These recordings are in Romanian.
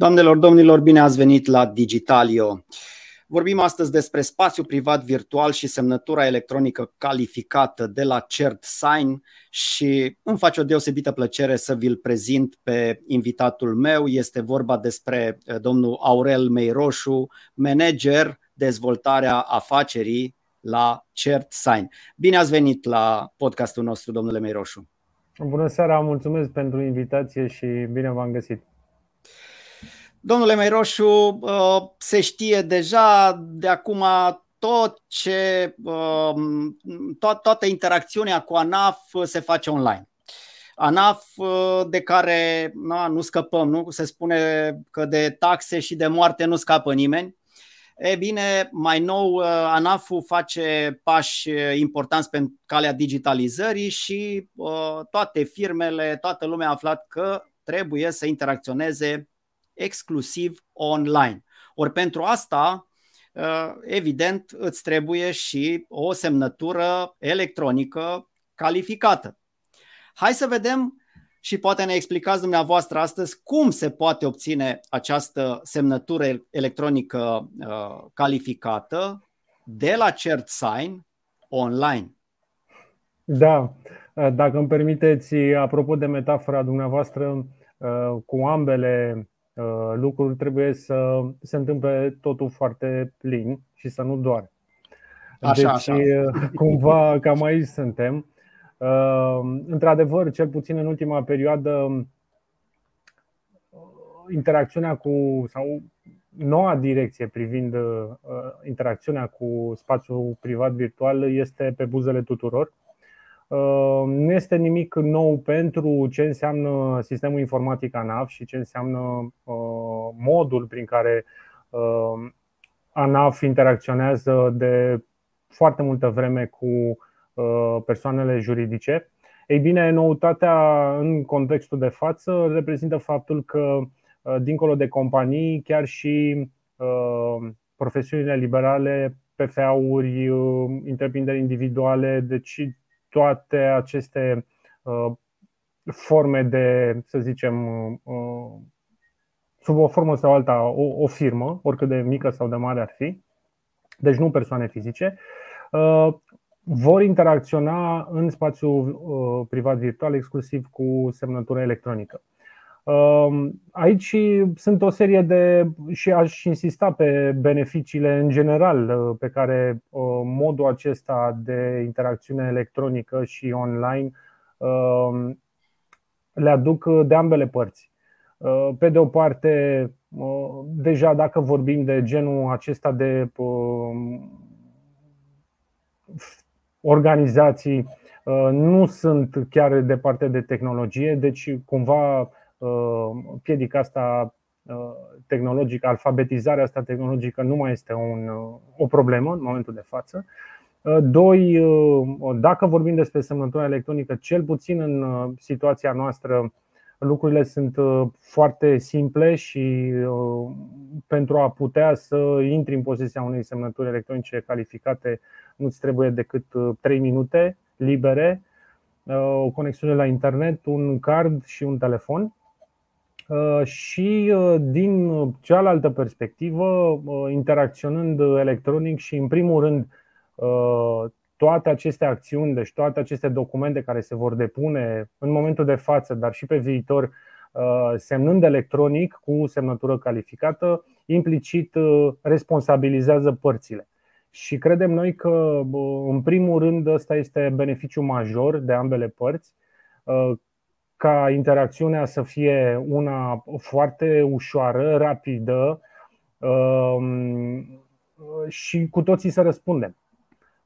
Doamnelor, domnilor, bine ați venit la Digitalio. Vorbim astăzi despre spațiu privat virtual și semnătura electronică calificată de la CertSign și îmi face o deosebită plăcere să vi-l prezint pe invitatul meu. Este vorba despre eh, domnul Aurel Meiroșu, manager dezvoltarea afacerii la CertSign. Bine ați venit la podcastul nostru, domnule Meiroșu. Bună seara, mulțumesc pentru invitație și bine v-am găsit. Domnule Meiroșu, uh, se știe deja de acum tot ce, uh, to- toată interacțiunea cu ANAF se face online. ANAF uh, de care na, nu scăpăm, nu? Se spune că de taxe și de moarte nu scapă nimeni. E bine, mai nou, ANAF-ul face pași importanți pe calea digitalizării și toate firmele, toată lumea a aflat că trebuie să interacționeze exclusiv online. Ori pentru asta, uh, evident, îți trebuie și o semnătură electronică calificată. Hai să vedem și poate ne explicați dumneavoastră astăzi cum se poate obține această semnătură electronică uh, calificată de la CertSign online. Da, dacă îmi permiteți, apropo de metafora dumneavoastră, uh, cu ambele Uh, lucruri trebuie să se întâmple totul foarte plin și să nu doare. Așa, deci, așa. Uh, cumva, cam aici suntem. Uh, într-adevăr, cel puțin în ultima perioadă, interacțiunea cu sau noua direcție privind interacțiunea cu spațiul privat virtual este pe buzele tuturor. Uh, nu este nimic nou pentru ce înseamnă sistemul informatic ANAF și ce înseamnă uh, modul prin care uh, ANAF interacționează de foarte multă vreme cu persoanele juridice. Ei bine, noutatea în contextul de față reprezintă faptul că, dincolo de companii, chiar și profesiunile liberale, PFA-uri, întreprinderi individuale, deci toate aceste uh, forme de, să zicem, uh, sub o formă sau alta, o, o firmă, oricât de mică sau de mare ar fi, deci nu persoane fizice, uh, vor interacționa în spațiul privat virtual exclusiv cu semnătură electronică. Aici sunt o serie de, și aș insista pe beneficiile în general pe care modul acesta de interacțiune electronică și online le aduc de ambele părți. Pe de o parte, deja dacă vorbim de genul acesta de organizații, nu sunt chiar departe de tehnologie, deci cumva Uh, piedica asta uh, tehnologică, alfabetizarea asta tehnologică nu mai este un, uh, o problemă în momentul de față. Doi, dacă vorbim despre semnătura electronică, cel puțin în situația noastră, lucrurile sunt foarte simple și pentru a putea să intri în posesia unei semnături electronice calificate, nu-ți trebuie decât 3 minute libere, o conexiune la internet, un card și un telefon. Uh, și uh, din cealaltă perspectivă, uh, interacționând electronic și în primul rând toate aceste acțiuni, deci toate aceste documente care se vor depune în momentul de față, dar și pe viitor, semnând electronic cu semnătură calificată, implicit responsabilizează părțile. Și credem noi că, în primul rând, ăsta este beneficiu major de ambele părți, ca interacțiunea să fie una foarte ușoară, rapidă um, și cu toții să răspundem.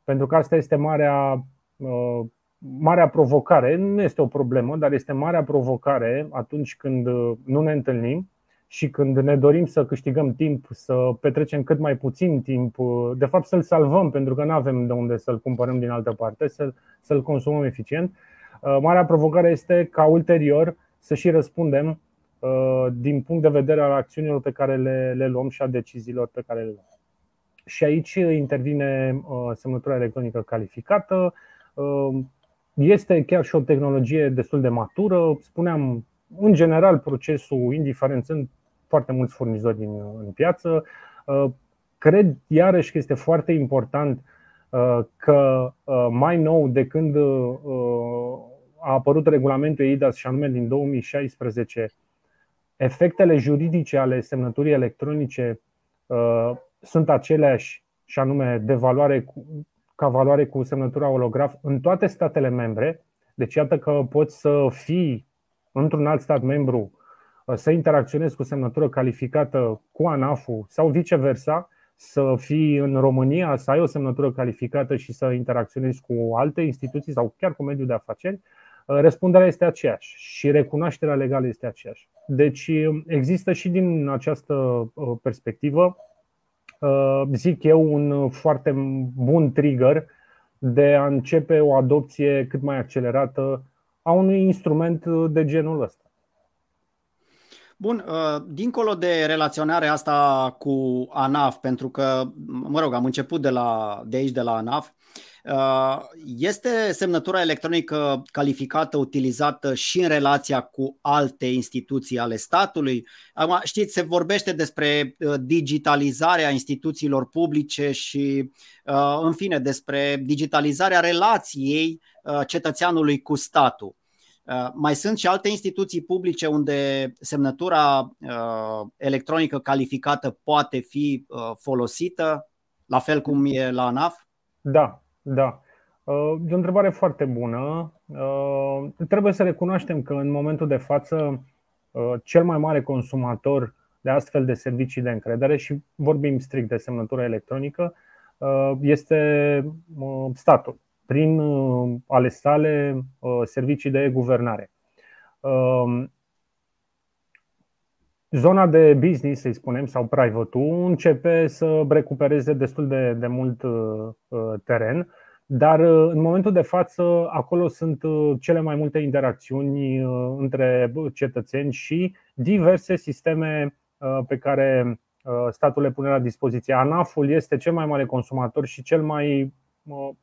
Pentru că asta este marea, uh, marea provocare. Nu este o problemă, dar este marea provocare atunci când nu ne întâlnim și când ne dorim să câștigăm timp, să petrecem cât mai puțin timp, de fapt să-l salvăm, pentru că nu avem de unde să-l cumpărăm din altă parte, să-l, să-l consumăm eficient Uh, marea provocare este ca ulterior să și răspundem uh, din punct de vedere al acțiunilor pe care le, le luăm și a deciziilor pe care le luăm. Și aici intervine uh, semnătura electronică calificată. Este chiar și o tehnologie destul de matură. Spuneam, în general, procesul, indiferent, sunt foarte mulți furnizori din, în piață. Cred iarăși că este foarte important că mai nou de când a apărut regulamentul EIDAS și anume din 2016, efectele juridice ale semnăturii electronice sunt aceleași și anume de valoare cu, ca valoare cu semnătura holograf în toate statele membre. Deci iată că poți să fii într-un alt stat membru, să interacționezi cu semnătură calificată cu ANAF-ul sau viceversa, să fii în România, să ai o semnătură calificată și să interacționezi cu alte instituții sau chiar cu mediul de afaceri, răspunderea este aceeași și recunoașterea legală este aceeași. Deci există și din această uh, perspectivă Uh, zic eu, un foarte bun trigger de a începe o adopție cât mai accelerată a unui instrument de genul ăsta. Bun, uh, dincolo de relaționarea asta cu ANAF, pentru că, mă rog, am început de, la, de aici, de la ANAF, Uh, este semnătura electronică calificată, utilizată și în relația cu alte instituții ale statului? Acum, știți, se vorbește despre uh, digitalizarea instituțiilor publice și, uh, în fine, despre digitalizarea relației cetățeanului cu statul. Mai sunt și alte instituții publice unde semnătura electronică calificată poate fi folosită, la fel cum e la ANAF? Da, da. Uh, e o întrebare foarte bună. Uh, trebuie să recunoaștem că în momentul de față uh, cel mai mare consumator de astfel de servicii de încredere și vorbim strict de semnătură electronică este statul prin ale sale servicii de guvernare. Zona de business, să spunem, sau private începe să recupereze destul de, de mult uh, teren, dar uh, în momentul de față acolo sunt uh, cele mai multe interacțiuni între cetățeni și diverse sisteme pe care statul le pune la dispoziție. ANAF-ul este cel mai mare consumator și cel mai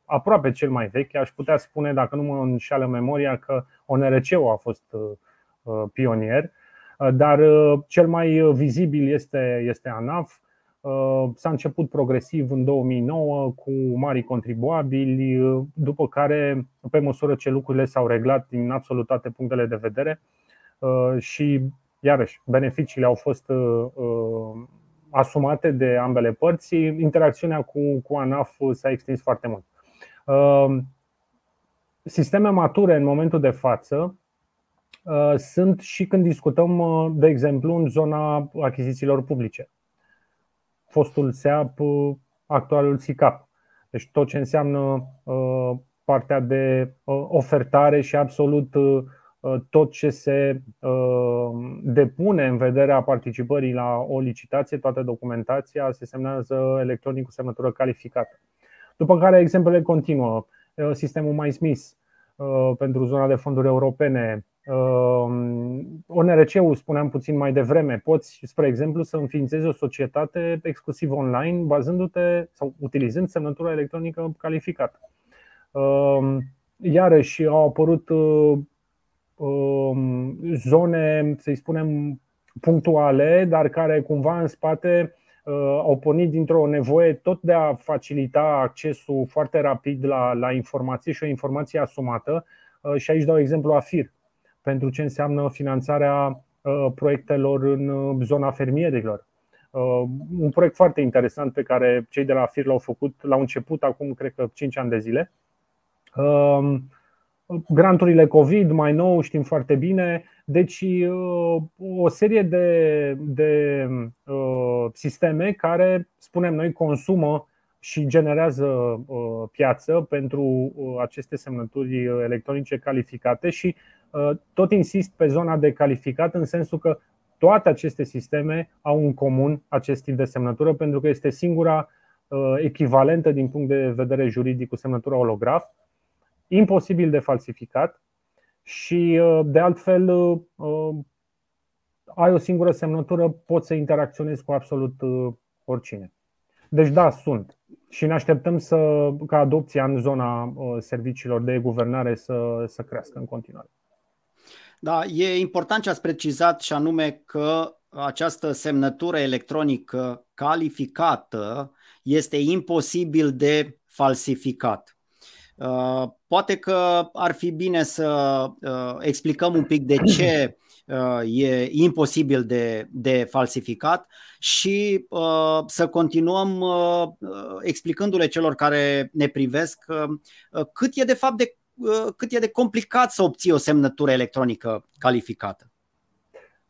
aproape cel mai vechi. Aș putea spune, dacă nu mă înșală memoria, că ONRC-ul a fost pionier Uh, dar uh, cel mai uh, vizibil este, este ANAF. S-a început progresiv în 2009 cu mari contribuabili, după care, pe măsură ce lucrurile s-au reglat din absolut toate punctele de vedere și, iarăși, beneficiile au fost asumate de ambele părți, interacțiunea cu, cu ANAF s-a extins foarte mult. Sisteme mature în momentul de față Uh, sunt și când discutăm, uh, de exemplu, în zona achizițiilor publice. Fostul SEAP, uh, actualul SICAP. Deci tot ce înseamnă partea de ofertare și absolut tot ce se depune în vederea participării la o licitație, toată documentația se semnează electronic cu semnătură calificată. După care exemplele continuă. Sistemul MySmith pentru zona de fonduri europene, Ehm, ONRC-ul, spuneam puțin mai devreme, poți, spre exemplu, să înființezi o societate exclusiv online, bazându-te sau utilizând semnătura electronică calificată. Ehm, iarăși au apărut ehm, zone, să-i spunem, punctuale, dar care cumva în spate au pornit dintr-o nevoie tot de a facilita accesul foarte rapid la, la informație și o informație asumată. Și aici dau exemplu AFIR, pentru ce înseamnă finanțarea uh, proiectelor în uh, zona fermierilor. Uh, un proiect foarte interesant pe care cei de la FIR l-au făcut, l-au început acum, cred că 5 ani de zile. Um, granturile COVID, mai nou, știm foarte bine. Deci, o serie de, de sisteme care, spunem noi, consumă și generează piață pentru aceste semnături electronice calificate și Uh, tot insist pe zona de calificat în sensul că toate aceste sisteme au în comun acest tip de semnătură pentru că este singura uh, echivalentă din punct de vedere juridic cu semnătura holograf, imposibil de falsificat și uh, de altfel ai o singură semnătură, poți să interacționezi cu absolut oricine. Deci da, sunt. Și ne așteptăm să, ca adopția în zona serviciilor de guvernare să, să crească în continuare. Da, e important ce ați precizat și anume că această semnătură electronică calificată este imposibil de falsificat. Uh, poate că ar fi bine să uh, explicăm un pic de ce uh, e imposibil de, de falsificat și să continuăm explicându-le celor care ne privesc cât e de fapt de cât e de complicat să obții o semnătură electronică calificată.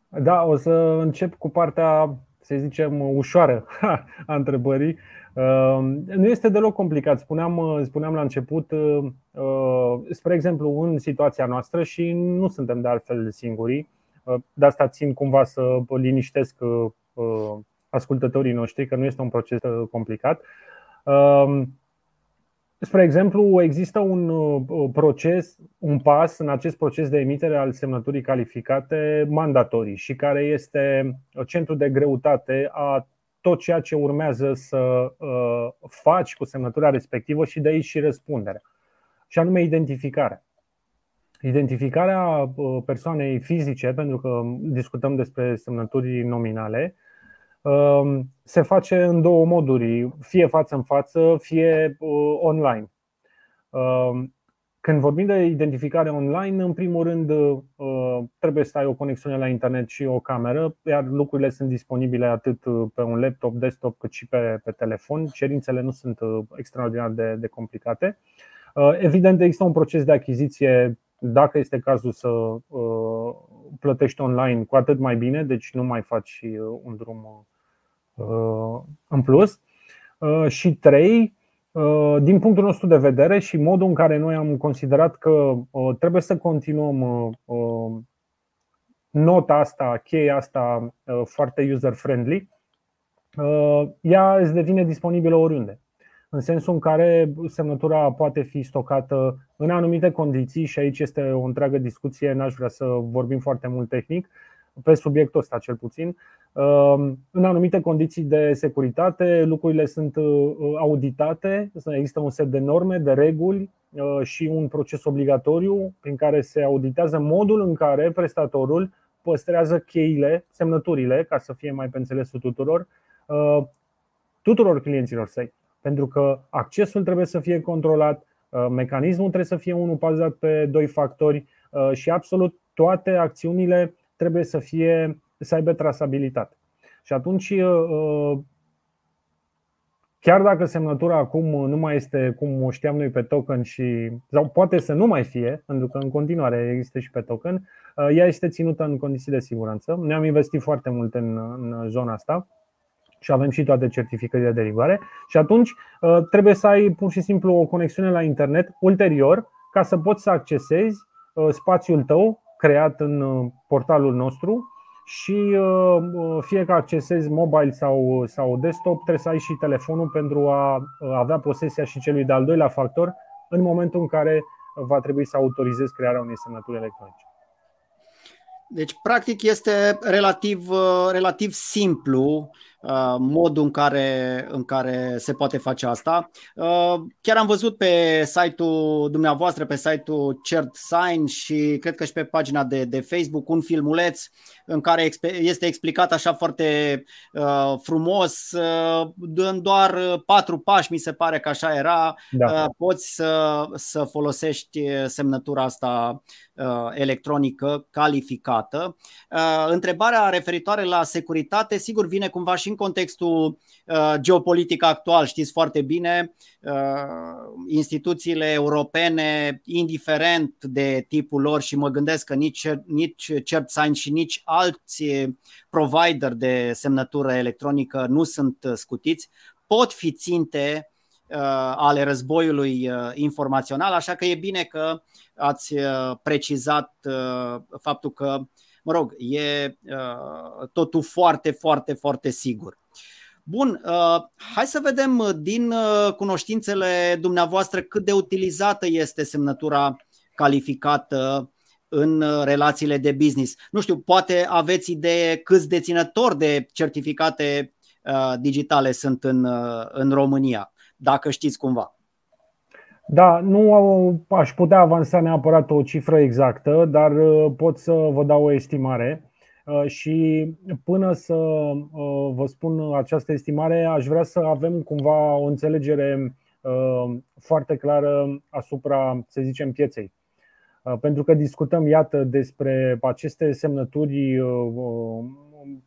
Da, o să încep cu partea, să zicem, ușoară a întrebării. Ehm, nu este deloc complicat. Spuneam, uh, spuneam la început, uh, uh, spre exemplu, în situația noastră și nu suntem de altfel singuri, de asta țin cumva să liniștesc ascultătorii noștri că nu este un proces complicat. Ehm, spre exemplu, există un proces, un pas în acest proces de emitere al semnăturii calificate mandatorii și care este centru de greutate a tot ceea ce urmează să uh, faci cu semnătura respectivă și de aici și răspunderea. Și anume identificarea. Identificarea uh, persoanei fizice, pentru că discutăm despre semnături nominale, um, se face în două moduri, fie față în față, fie uh, online. Um, când vorbim de identificare online, în primul rând uh, trebuie să ai o conexiune la internet și o cameră, iar lucrurile sunt disponibile atât uh, pe un laptop, desktop, cât și pe, pe telefon. Cerințele nu sunt uh, extraordinar de, de complicate. Evident, există un proces de achiziție, dacă este cazul să plătești online, cu atât mai bine, deci nu mai faci un drum în plus. Și trei, Uh, din punctul nostru de vedere și modul în care noi am considerat că uh, trebuie să continuăm uh, nota asta, cheia asta foarte user-friendly, ea îți devine disponibilă oriunde. În sensul în care semnătura poate fi stocată în anumite condiții și aici este o întreagă discuție, n-aș vrea să vorbim foarte mult tehnic, pe subiectul ăsta cel puțin. Ehm, în anumite condiții de securitate, lucrurile sunt uh, auditate, există un set de norme, de reguli uh, și un proces obligatoriu prin care se auditează modul în care prestatorul păstrează cheile, semnăturile, ca să fie mai pe înțelesul tuturor, uh, tuturor clienților săi. Pentru că accesul trebuie să fie controlat, mecanismul trebuie să fie unul bazat pe doi factori și absolut toate acțiunile trebuie să fie să aibă trasabilitate. Și atunci uh, chiar dacă semnătura acum nu mai este cum o știam noi pe token și sau poate să nu mai fie, pentru că în continuare există și pe token, uh, ea este ținută în condiții de siguranță. Ne am investit foarte mult în, în zona asta și avem și toate certificările de rigoare și atunci uh, trebuie să ai pur și simplu o conexiune la internet ulterior ca să poți să accesezi spațiul tău creat în uh, portalul nostru și uh, uh, fie că accesezi mobile sau, sau desktop, trebuie să ai și telefonul pentru a avea posesia și celui de-al doilea factor în momentul în care va trebui să autorizezi crearea unei semnături electronice. Deci, practic, este relativ, relativ simplu Uh, modul în care, în care se poate face asta. Uh, chiar am văzut pe site-ul dumneavoastră, pe site-ul Cert Sign și cred că și pe pagina de, de Facebook un filmuleț în care este explicat așa foarte uh, frumos, uh, în doar patru pași, mi se pare că așa era, da. uh, poți să, să folosești semnătura asta uh, electronică calificată. Uh, întrebarea referitoare la securitate, sigur, vine cumva și în contextul uh, geopolitic actual, știți foarte bine, uh, instituțiile europene, indiferent de tipul lor și mă gândesc că nici, nici CertSign și nici alți provider de semnătură electronică nu sunt scutiți, pot fi ținte uh, ale războiului uh, informațional, așa că e bine că ați uh, precizat uh, faptul că mă rog, e uh, totul foarte, foarte, foarte sigur. Bun, uh, hai să vedem uh, din uh, cunoștințele dumneavoastră cât de utilizată este semnătura calificată în uh, relațiile de business. Nu știu, poate aveți idee câți deținători de certificate uh, digitale sunt în, uh, în România, dacă știți cumva. Da, nu aș putea avansa neapărat o cifră exactă, dar uh, pot să vă dau o estimare. și până să vă spun această estimare, aș vrea să avem cumva o înțelegere foarte clară asupra, să zicem, pieței. Pentru că discutăm, iată, despre aceste semnături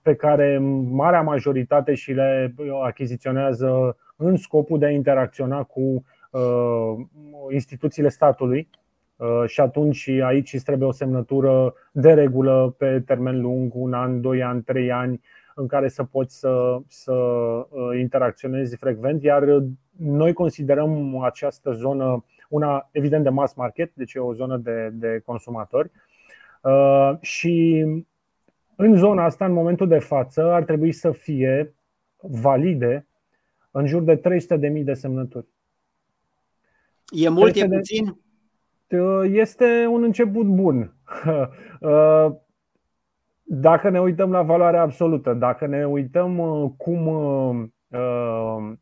pe care marea majoritate și le achiziționează în scopul de a interacționa cu uh, instituțiile statului uh, și atunci aici îți trebuie o semnătură de regulă pe termen lung, un an, doi ani, trei ani, în care să poți să, să uh, interacționezi frecvent, iar noi considerăm această zonă una evident de mass market, deci e o zonă de, de consumatori. Și în zona asta, în momentul de față, ar trebui să fie valide în jur de 300.000 de semnături. E mult, e puțin? Este un început bun. Uh, dacă ne uităm la valoarea absolută, dacă ne uităm uh, cum uh,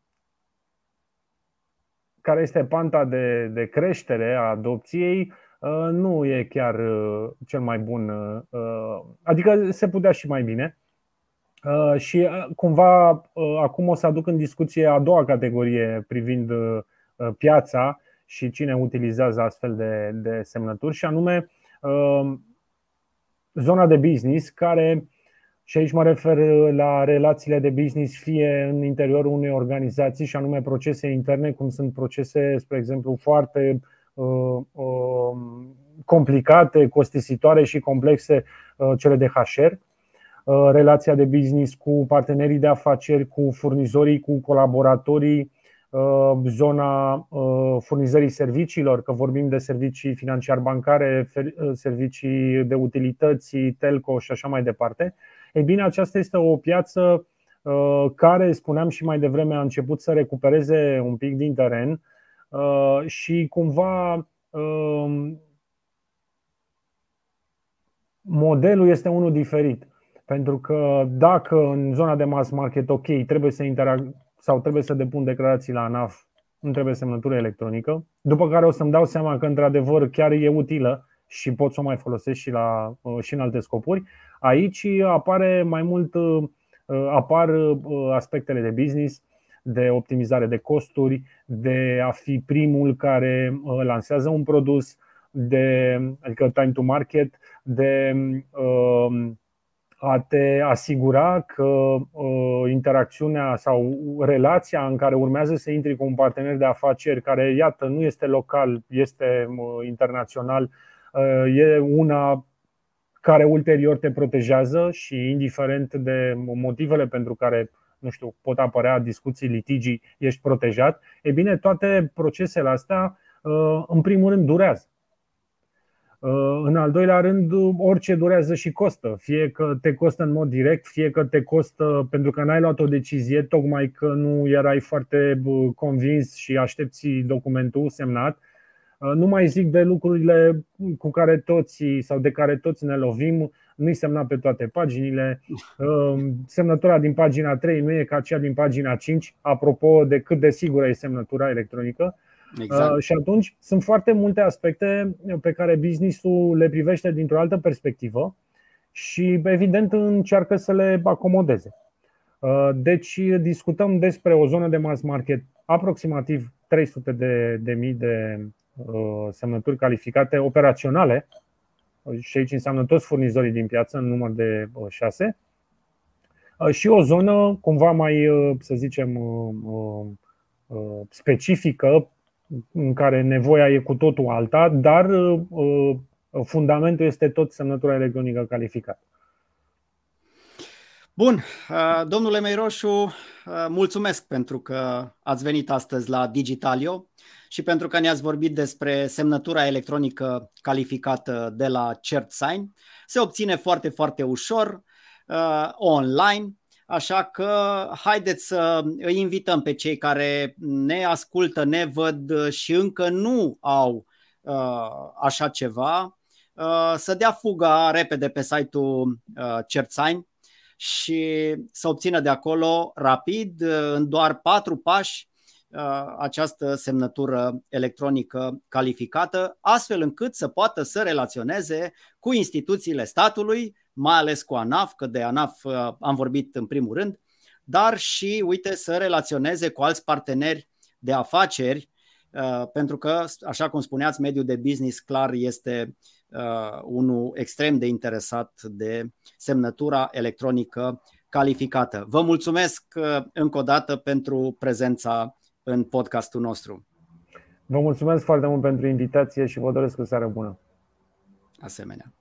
care este panta de, de creștere a adopției, Uh, nu e chiar uh, cel mai bun. Uh, adică se putea și mai bine. Și cumva acum o să aduc în discuție a doua categorie privind piața și cine utilizează astfel de, de semnături, și anume zona de business, care, și aici mă refer la relațiile de business, fie în interiorul unei organizații, și anume procese interne, cum sunt procese, spre exemplu, foarte Uh, um, complicate, costisitoare și complexe uh, cele de HR, uh, relația de business cu partenerii de afaceri, cu furnizorii, cu colaboratorii, zona furnizării serviciilor, că vorbim de servicii financiar-bancare, servicii de utilități, telco și așa mai departe. Ei bine, aceasta este o piață care, spuneam și mai devreme, a început să recupereze un pic din teren Uh, și cumva um, modelul este unul diferit. Pentru că dacă în zona de mass market, ok, trebuie să interag sau trebuie să depun declarații la ANAF, nu trebuie semnătură electronică, după care o să-mi dau seama că într-adevăr chiar e utilă și pot să o mai folosesc și, la, uh, și în alte scopuri. Aici apare mai mult uh, apar aspectele de business, de optimizare de costuri, de a fi primul care uh, lansează un produs, de, adică time to market, de um, a te asigura că uh, interacțiunea sau relația în care urmează să intri cu un partener de afaceri care, iată, nu este local, este uh, internațional, e una care ulterior te protejează și indiferent de motivele pentru care nu știu, pot apărea discuții, litigii, ești protejat. E bine, toate procesele astea, uh, în primul rând, durează. Uh, în al doilea rând, orice durează și costă. Fie că te costă în mod direct, fie că te costă pentru că n-ai luat o decizie, tocmai că nu erai foarte convins și aștepți documentul semnat. Uh, nu mai zic de lucrurile cu care toți sau de care toți ne lovim, nu-i semnat pe toate paginile. Um, semnătura din pagina 3 nu e ca cea din pagina 5, apropo de cât de sigură e semnătura electronică. Exact. Uh, și atunci sunt foarte multe aspecte pe care businessul le privește dintr-o altă perspectivă și, evident, încearcă să le acomodeze. Uh, deci, discutăm despre o zonă de mass market aproximativ 300 de, de mii de uh, semnături calificate operaționale și aici înseamnă toți furnizorii din piață în număr de uh, șase, uh, și o zonă cumva mai, uh, să zicem, specifică, în care nevoia e cu totul alta, dar fundamentul este tot semnătura electronică calificată. Bun, domnule Meiroșu, mulțumesc pentru că ați venit astăzi la Digitalio și pentru că ne-ați vorbit despre semnătura electronică calificată de la CertSign. Se obține foarte, foarte ușor uh, online, așa că haideți să îi invităm pe cei care ne ascultă, ne văd și încă nu au uh, așa ceva uh, să dea fuga repede pe site-ul uh, CertSign și să obțină de acolo rapid, în doar patru pași, Uh, această semnătură electronică calificată, astfel încât să poată să relaționeze cu instituțiile statului mai ales cu ANAF, că de ANAF am vorbit în primul rând, dar și, uite, să relaționeze cu alți parteneri de afaceri, pentru că, așa cum spuneați, mediul de business clar este unul extrem de interesat de semnătura electronică calificată. Vă mulțumesc încă o dată pentru prezența în podcastul nostru. Vă mulțumesc foarte mult pentru invitație și vă doresc o seară bună. Asemenea.